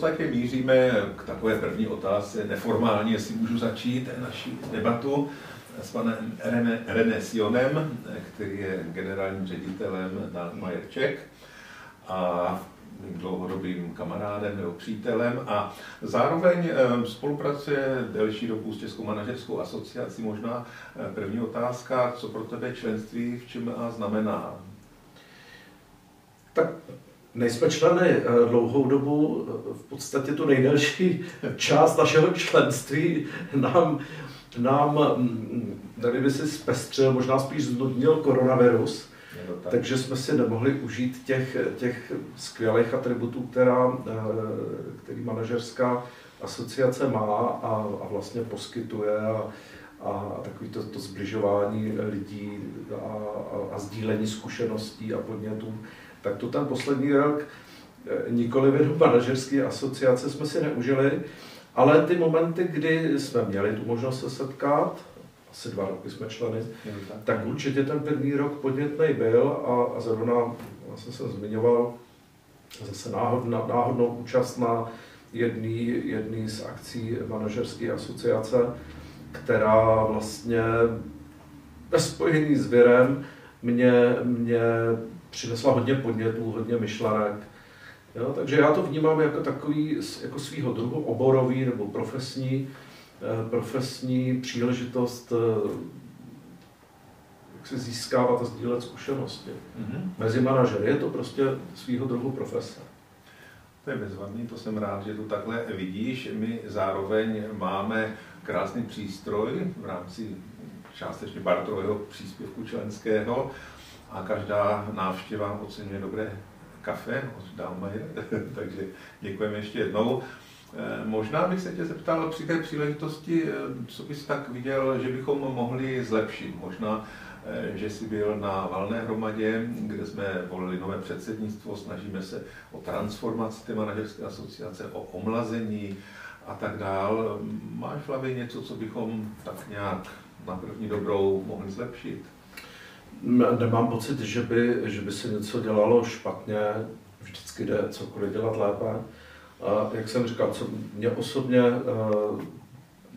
podstatě míříme k takové první otázce, neformálně, jestli můžu začít naši debatu s panem René, René Sionem, který je generálním ředitelem na Majerček a mým dlouhodobým kamarádem nebo přítelem a zároveň eh, spolupracuje delší dobu s Českou manažerskou asociací. Možná eh, první otázka, co pro tebe členství v čem znamená? Tak nejsme členy eh, dlouhou dobu, v podstatě tu nejdelší část našeho členství nám, nám mm, by si zpestřil, možná spíš znudnil koronavirus, tak. takže jsme si nemohli užít těch, těch skvělých atributů, která, eh, který manažerská asociace má a, a vlastně poskytuje a, a takový to, to zbližování lidí a, a, a sdílení zkušeností a podnětů tak to ten poslední rok eh, nikoli v manažerské asociace jsme si neužili, ale ty momenty, kdy jsme měli tu možnost se setkat, asi dva roky jsme členy, tak. určitě ten první rok podnětný byl a, a zrovna, vlastně jsem zmiňoval, zase náhodná, náhodnou účast na jedný, jedný z akcí manažerské asociace, která vlastně ve spojení s Virem mě, mě přinesla hodně podnětů, hodně myšlenek. Jo, takže já to vnímám jako takový, jako svýho druhu oborový nebo profesní, eh, profesní příležitost eh, jak se získávat a sdílet zkušenosti. Mm-hmm. Mezi manažery je to prostě svýho druhu profese. To je bezvadný, to jsem rád, že to takhle vidíš. My zároveň máme krásný přístroj v rámci částečně bartrového příspěvku členského, a každá návštěva oceňuje dobré kafe od Dalmajer, takže děkujeme ještě jednou. Eh, možná bych se tě zeptal při té příležitosti, eh, co bys tak viděl, že bychom mohli zlepšit. Možná, eh, že jsi byl na valné hromadě, kde jsme volili nové předsednictvo, snažíme se o transformaci té manažerské asociace, o omlazení a tak dál. Máš v hlavě něco, co bychom tak nějak na první dobrou mohli zlepšit? Nemám pocit, že by, že by se něco dělalo špatně, vždycky jde cokoliv dělat lépe. A jak jsem říkal, co mě osobně uh,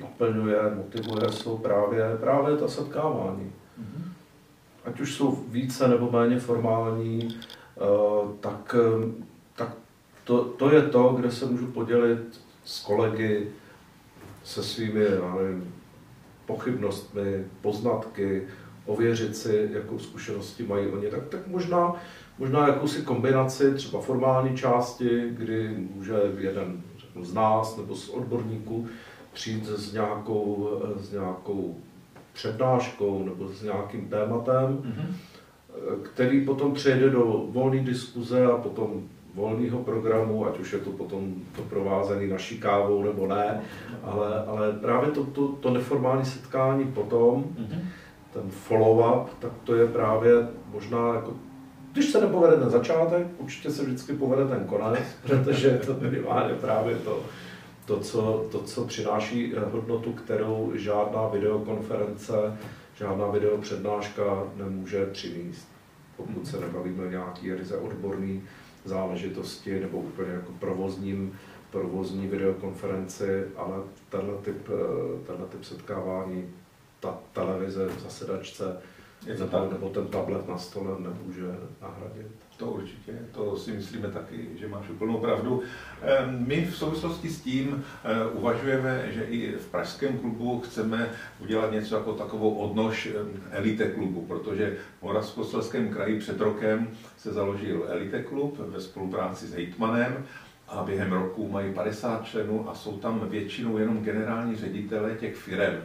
naplňuje, motivuje, jsou právě, právě ta setkávání. Mm-hmm. Ať už jsou více nebo méně formální, uh, tak, tak to, to je to, kde se můžu podělit s kolegy, se svými nevím, pochybnostmi, poznatky, ověřit si, jakou zkušenosti mají oni, tak, tak možná, možná jakousi kombinaci třeba formální části, kdy může jeden řeknu, z nás nebo z odborníků přijít s nějakou, s nějakou přednáškou nebo s nějakým tématem, mm-hmm. který potom přejde do volné diskuze a potom volného programu, ať už je to potom to provázený naší kávou nebo ne, ale, ale právě to, to, to neformální setkání potom, mm-hmm ten follow-up, tak to je právě možná jako když se nepovede ten začátek, určitě se vždycky povede ten konec, protože je to minimálně právě to, to, co, to, co přináší hodnotu, kterou žádná videokonference, žádná videopřednáška nemůže přinést. Pokud se nebavíme nějaký ryze odborný záležitosti nebo úplně jako provozním, provozní videokonferenci, ale tenhle typ, tenhle typ setkávání ta televize v zasedačce je to nebo, nebo ten tablet na stole nemůže nahradit. To určitě, to si myslíme taky, že máš úplnou pravdu. My v souvislosti s tím eh, uvažujeme, že i v Pražském klubu chceme udělat něco jako takovou odnož elite klubu, protože v Moravskoslezském kraji před rokem se založil elite klub ve spolupráci s Hejtmanem a během roku mají 50 členů a jsou tam většinou jenom generální ředitele těch firm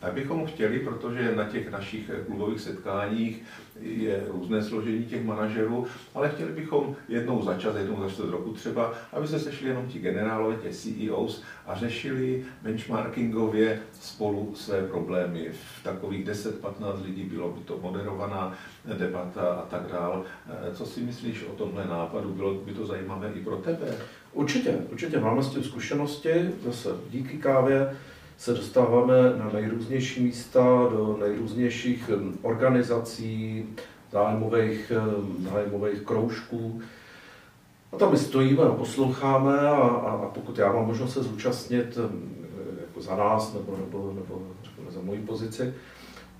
tak bychom chtěli, protože na těch našich klubových setkáních je různé složení těch manažerů, ale chtěli bychom jednou za čas, jednou za čtvrt roku třeba, aby se sešli jenom ti generálové, ti CEOs a řešili benchmarkingově spolu své problémy. V takových 10-15 lidí bylo by to moderovaná debata a tak dál. Co si myslíš o tomhle nápadu? Bylo by to zajímavé i pro tebe? Určitě, určitě máme s tím zkušenosti, zase díky kávě se dostáváme na nejrůznější místa, do nejrůznějších organizací, zájmových, zájmových kroužků. A tam my stojíme a posloucháme a, a, a pokud já mám možnost se zúčastnit jako za nás nebo, nebo, nebo řekněme, za moji pozici,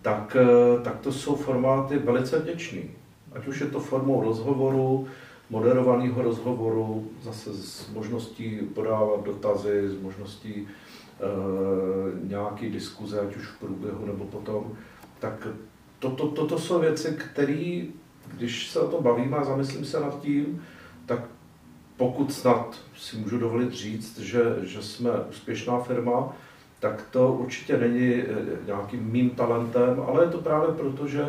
tak, tak to jsou formáty velice vděčný. Ať už je to formou rozhovoru, moderovaného rozhovoru, zase s možností podávat dotazy, s možností e, nějaký diskuze, ať už v průběhu nebo potom, tak toto to, to, to jsou věci, které, když se o to bavíme a zamyslím se nad tím, tak pokud snad si můžu dovolit říct, že, že jsme úspěšná firma, tak to určitě není eh, nějakým mým talentem, ale je to právě proto, že,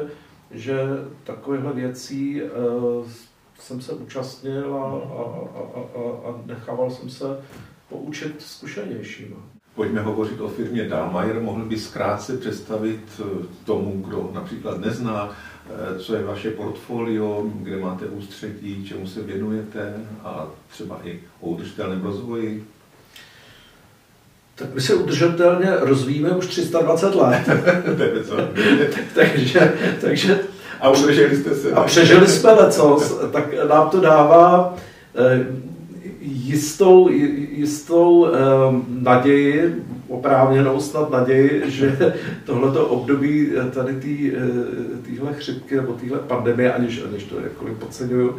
že takovéhle věcí uh, jsem se účastnil a, a, a, a, a nechával jsem se poučit zkušenějšíma. Pojďme hovořit o firmě Dalmayer. Mohl by zkrátce představit eh, tomu, kdo například nezná, co je vaše portfolio, kde máte ústředí, čemu se věnujete a třeba i o udržitelném rozvoji? Tak my se udržitelně rozvíjíme už 320 let. takže, takže a přežili jste se. A přežili jsme lecos, tak nám to dává eh, jistou, jistou um, naději, oprávněnou snad naději, že tohleto období eh, tady téhle chřipky nebo téhle pandemie, aniž, aniž to jakkoliv podceňuju,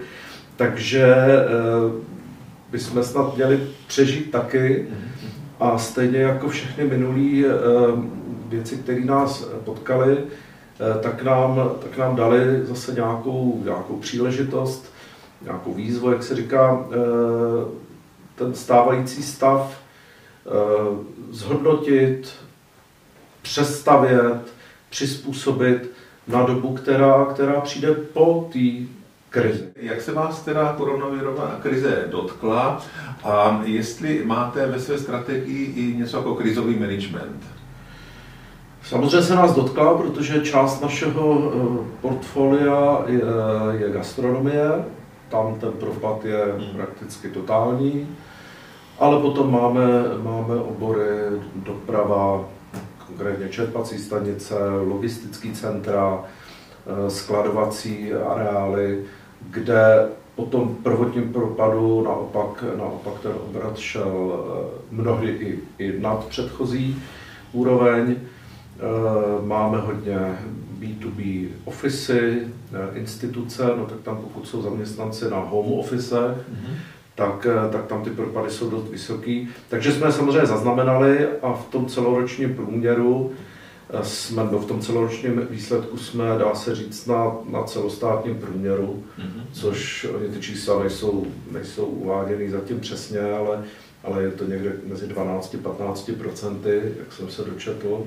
takže uh, bychom snad měli přežít taky a stejně jako všechny minulé věci, které nás potkaly, tak nám, tak nám dali zase nějakou, nějakou příležitost, nějakou výzvu, jak se říká, ten stávající stav eh, zhodnotit, přestavět, přizpůsobit na dobu, která, která přijde po té krizi. Jak se vás teda koronavirová krize dotkla a jestli máte ve své strategii i něco jako krizový management? Samozřejmě se nás dotkla, protože část našeho eh, portfolia je, je gastronomie, tam ten propad je hmm. prakticky totální. Ale potom máme, máme obory doprava, konkrétně čerpací stanice, logistický centra, eh, skladovací areály, kde po tom prvotním propadu naopak, naopak ten obrat šel eh, mnohdy i, i nad předchozí úroveň. Eh, máme hodně B2B ofisy, instituce, no tak tam pokud jsou zaměstnanci na home office, mm-hmm tak, eh, tak tam ty propady jsou dost vysoký. Takže jsme samozřejmě zaznamenali a v tom celoročním průměru eh, jsme, no v tom celoročním výsledku jsme, dá se říct, na, na celostátním průměru, mm-hmm. což ty čísla nejsou, nejsou uváděny zatím přesně, ale, ale je to někde mezi 12-15 procenty, jak jsem se dočetl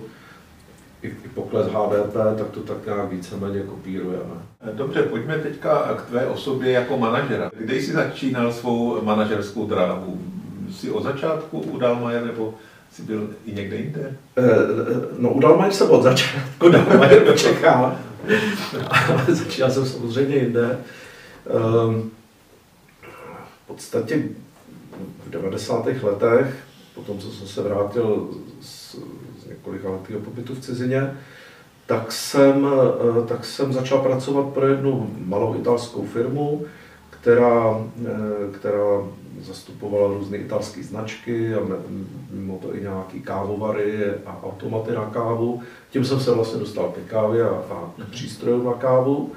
i, i pokles HDP, tak to tak nějak víceméně kopírujeme. Dobře, pojďme teďka k tvé osobě jako manažera. Kde jsi začínal svou manažerskou dráhu? Jsi od začátku u Dalmajer nebo jsi byl i někde jinde? Eh, no u Dalmajer jsem od začátku, Dalmajer čekal, ale začínal jsem samozřejmě jinde. Ehm, v podstatě v 90. letech, potom co jsem se vrátil z několika letého pobytu v cizině, tak jsem, eh, tak jsem začal pracovat pro jednu malou italskou firmu, která, eh, která zastupovala různé italské značky a mimo to i nějaký kávovary a automaty na kávu. Tím jsem se vlastně dostal ke kávě a, a k přístrojům na kávu.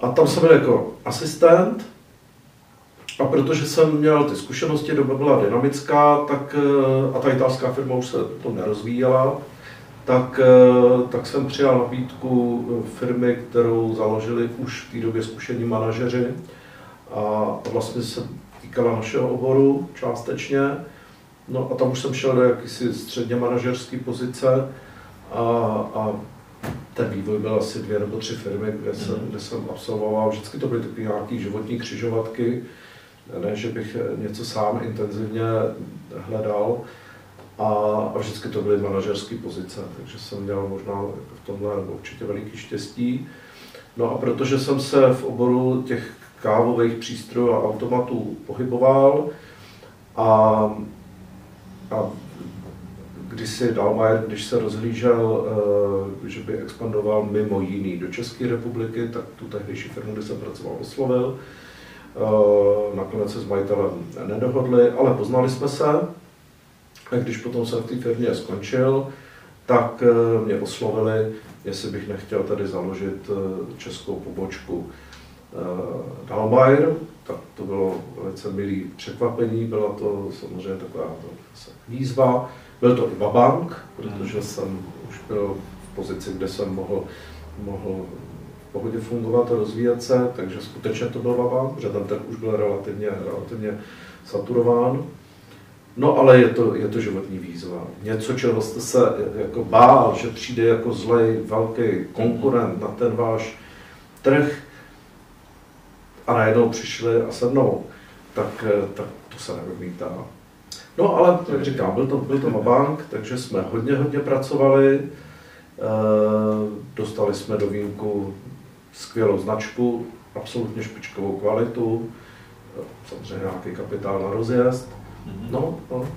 A tam jsem byl jako asistent a protože jsem měl ty zkušenosti, doba byla dynamická, tak, eh, a ta italská firma už se to nerozvíjela, tak, eh, tak jsem přijal nabídku eh, firmy, kterou založili už v té době zkušení manažeři a vlastně se týkala našeho oboru částečně. No a tam už jsem šel do jakýsi středně manažerské pozice a, a ten vývoj byl asi dvě nebo tři firmy, kde jsem, mm. kde jsem absolvoval. Vždycky to byly takové nějaké životní křižovatky, ne, že bych něco sám intenzivně hledal. A, a vždycky to byly manažerské pozice, takže jsem měl možná v tomhle určitě veliký štěstí. No a protože jsem se v oboru těch kávových přístrojů a automatů pohyboval a, a když si Dalmajer, když se rozhlížel, eh, že by expandoval mimo jiný do České republiky, tak tu tehdejší firmu, kde jsem pracoval, oslovil nakonec se s majitelem nedohodli, ale poznali jsme se. A když potom jsem v té firmě skončil, tak mě oslovili, jestli bych nechtěl tady založit českou pobočku Dalmayer, tak to bylo velice milý překvapení, byla to samozřejmě taková výzva. Byl to i Vabank, protože hmm. jsem už byl v pozici, kde jsem mohl, mohl pohodě fungovat a rozvíjet se, takže skutečně to byl Vabank, protože ten trh už byl relativně, relativně saturován. No ale je to, je to životní výzva. Něco, čeho jste se jako bál, že přijde jako zlej velký konkurent na ten váš trh, a najednou přišli a sednou, tak, tak to se nevymítá. No ale, jak říkám, byl to, byl to bank, takže jsme hodně, hodně pracovali. Eh, dostali jsme do výjimku skvělou značku, absolutně špičkovou kvalitu, samozřejmě nějaký kapitál na rozjezd. Mhm. No, no,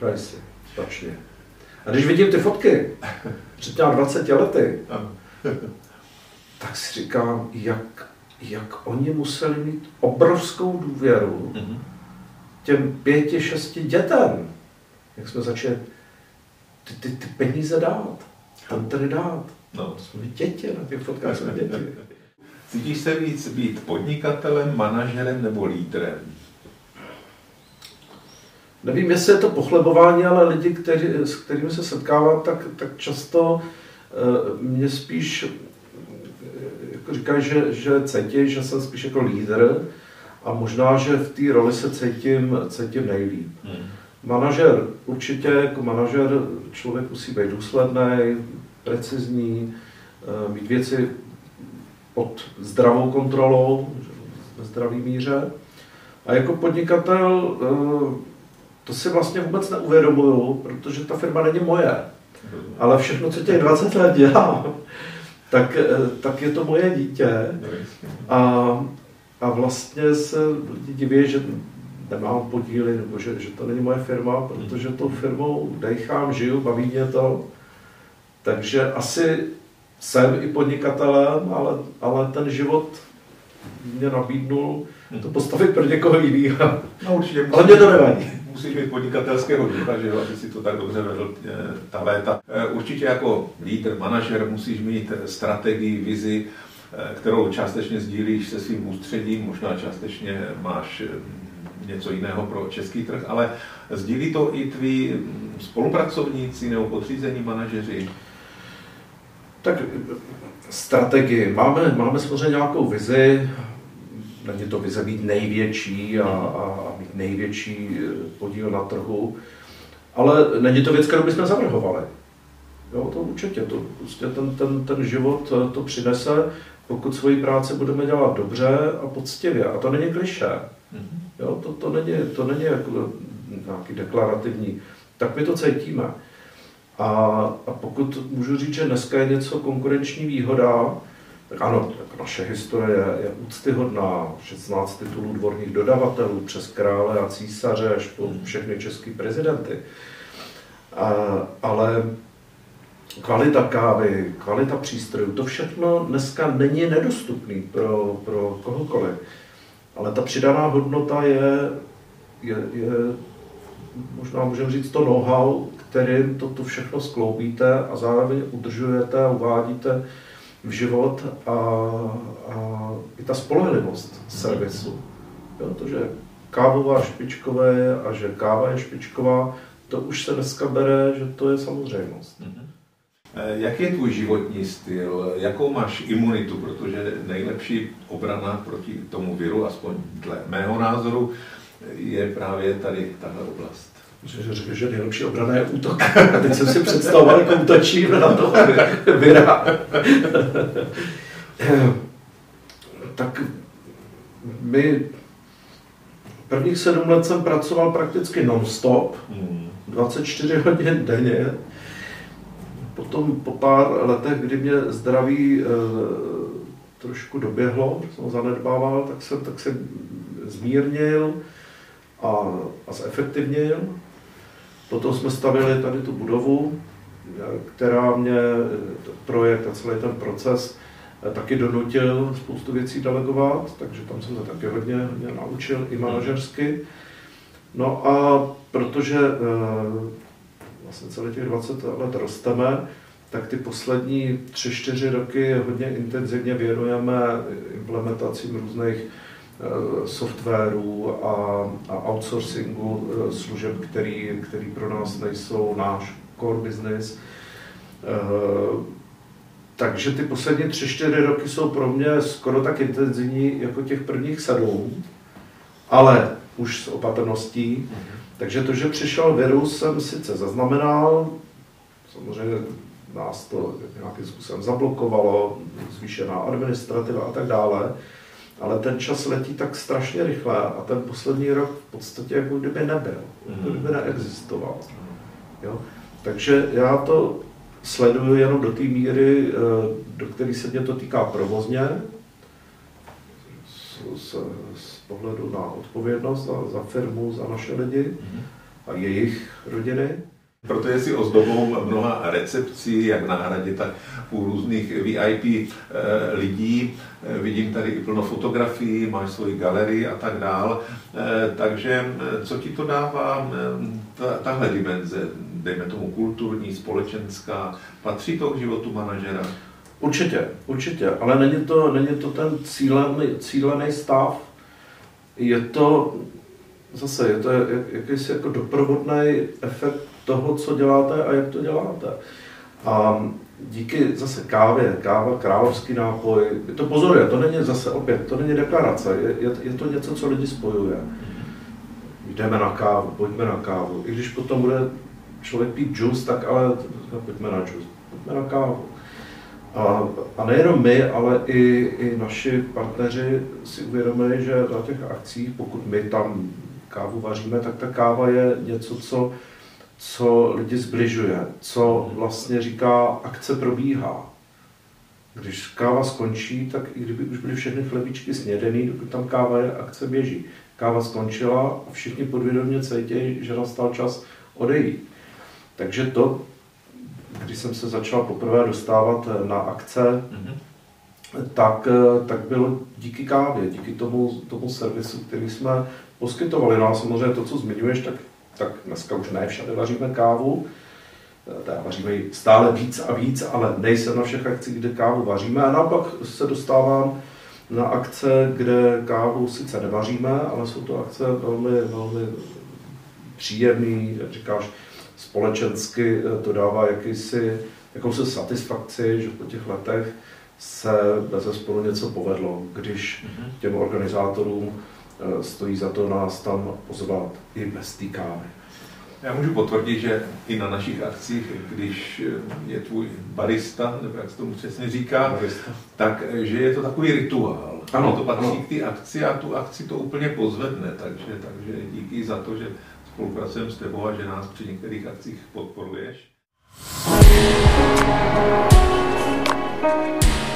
hraj si, stačně. A když vidím ty fotky před těmi 20 lety, tak si říkám, jak jak oni museli mít obrovskou důvěru mm-hmm. těm pěti, šesti dětem. Jak jsme začali ty, ty, ty peníze dát, tam tady dát. No. Jsme děti, na těch fotkách jsme děti. Cítíš se víc být podnikatelem, manažerem nebo lídrem? Nevím, jestli je to pochlebování, ale lidi, který, s kterými se setkávám, tak, tak často uh, mě spíš jako říkají, že, že cítí, že jsem spíš jako lídr a možná, že v té roli se cítím, cítím nejlíp. Hmm. Manažer, určitě jako manažer člověk musí být důsledný, precizní, eh, mít věci pod zdravou kontrolou, ve zdravý míře. A jako podnikatel eh, to si vlastně vůbec neuvědomuju, protože ta firma není moje. Ale všechno, co těch 20 let dělám, tak, eh, tak je to moje dítě. A, a vlastně se lidi diví, že nemám podíly, nebo že, že to není moje firma, protože tou firmou dechám, žiju, baví mě to. Takže asi jsem i podnikatelem, ale, ale ten život mě nabídnul to postavit pro někoho jiného. No určitě. Ale mě to nevadí musíš mít podnikatelského ducha, že jo, aby si to tak dobře vedl eh, ta léta. Eh, určitě jako lídr, manažer musíš mít strategii, vizi, eh, kterou částečně sdílíš se svým ústředím, možná částečně máš něco jiného pro český trh, ale sdílí to i tví spolupracovníci nebo podřízení manažeři? Tak strategii. Máme, máme samozřejmě nějakou vizi, není to vize být největší a, a mít největší eh, podíl na trhu, ale není to věc, kterou bychom zavrhovali. Jo, to určitě, to, prostě ten, ten, ten život eh, to přinese, pokud svoji práci budeme dělat dobře a poctivě. A to není kliše. Mhm. Jo, to, to, není, to není jako nějaký deklarativní. Tak my to cítíme. A, a pokud můžu říct, že dneska je něco konkurenční výhoda, tak ano, tak naše historie je úctyhodná, 16 titulů dvorních dodavatelů přes krále a císaře až po všechny české prezidenty. A, ale kvalita kávy, kvalita přístrojů, to všechno dneska není nedostupný pro, pro kohokoliv. Ale ta přidaná hodnota je, je, je možná můžeme říct to know-how, kterým toto všechno skloubíte a zároveň udržujete a uvádíte v život a, a i ta spolehlivost servisu. Jo, to, že kávová špičkové a že káva je špičková, to už se dneska bere, že to je samozřejmost. Mm-hmm. Jaký je tvůj životní styl? Jakou máš imunitu? Protože nejlepší obrana proti tomu viru, aspoň dle mého názoru, je právě tady tahle oblast. Že řekl, že nejlepší obrana je útok. A teď jsem si představoval, jak útočí na to Vira. tak my prvních sedm let jsem pracoval prakticky non-stop, 24 hodin denně. Potom po pár letech, kdy mě zdraví e, trošku doběhlo, jsem zanedbával, tak jsem, tak jsem zmírnil a, a zefektivnil. Potom jsme stavili tady tu budovu, která mě, projekt a celý ten proces taky donutil spoustu věcí delegovat, takže tam jsem se taky hodně, hodně naučil i manažersky. No a protože vlastně celé těch 20 let rosteme, tak ty poslední 3-4 roky hodně intenzivně věnujeme implementacím různých eh, softwarů a, a outsourcingu eh, služeb, který, který pro nás nejsou náš core business. Eh, takže ty poslední 3-4 roky jsou pro mě skoro tak intenzivní jako těch prvních sedm, ale už s opatrností. Mm-hmm. Takže to, že přišel virus, jsem sice zaznamenal, samozřejmě nás to nějakým způsobem zablokovalo, zvýšená administrativa a tak dále, ale ten čas letí tak strašně rychle a ten poslední rok v podstatě jako kdyby nebyl, jako kdyby neexistoval. Jo? Takže já to sleduju jenom do té míry, eh, do které se mě to týká provozně, z, z, z pohledu na odpovědnost za, za firmu, za naše lidi a jejich rodiny. Proto je si ozdobou mnoha recepcí, jak na hradě, tak u různých VIP eh, lidí. Eh, vidím tady i plno fotografií, máš svoji galerii a tak dál. Eh, takže co ti to dává tahle dimenze, dejme tomu kulturní, společenská, patří to k životu manažera? Určitě, určitě, ale není to, není to ten cílený, cílený stav. Je to zase, je to jakýsi jako doprovodný efekt toho, co děláte a jak to děláte. A díky zase kávě, káva, královský nápoj, to pozor, to není zase opět, to není deklarace, je, je, je to něco, co lidi spojuje. Jdeme na kávu, pojďme na kávu. I když potom bude člověk pít džus, tak ale pojďme na džus, pojďme na kávu. A, a nejenom my, ale i, i naši partneři si uvědomili, že na těch akcích, pokud my tam kávu vaříme, tak ta káva je něco, co co lidi zbližuje, co vlastně říká, akce probíhá. Když káva skončí, tak i kdyby už byly všechny chlebíčky snědený, dokud tam káva je, akce běží. Káva skončila a všichni podvědomě cítí, že nastal čas odejít. Takže to, když jsem se začal poprvé dostávat na akce, mm-hmm. tak, tak bylo díky kávě, díky tomu, tomu servisu, který jsme poskytovali. No a samozřejmě to, co zmiňuješ, tak tak dneska už ne všade vaříme kávu, eh, teda vaříme ji stále víc a víc, ale nejsem na všech akcích, kde kávu vaříme a naopak se dostávám na akce, kde kávu sice nevaříme, ale jsou to akce velmi, velmi příjemný, jak říkáš, společensky eh, to dává jakýsi, jakousi satisfakci, že po těch letech se bez spolu něco povedlo, když mhm. těm organizátorům stojí za to nás tam pozvat i bez té kávy. Já můžu potvrdit, že i na našich akcích, když je tvůj barista, nebo jak se tomu přesně říká, barista. tak eh, že je to takový rituál. Ano, to patří ano. k té akci a tu akci to úplně pozvedne, takže, takže díky za to, že spolupracujeme s tebou a že nás při některých akcích podporuješ. Thank you.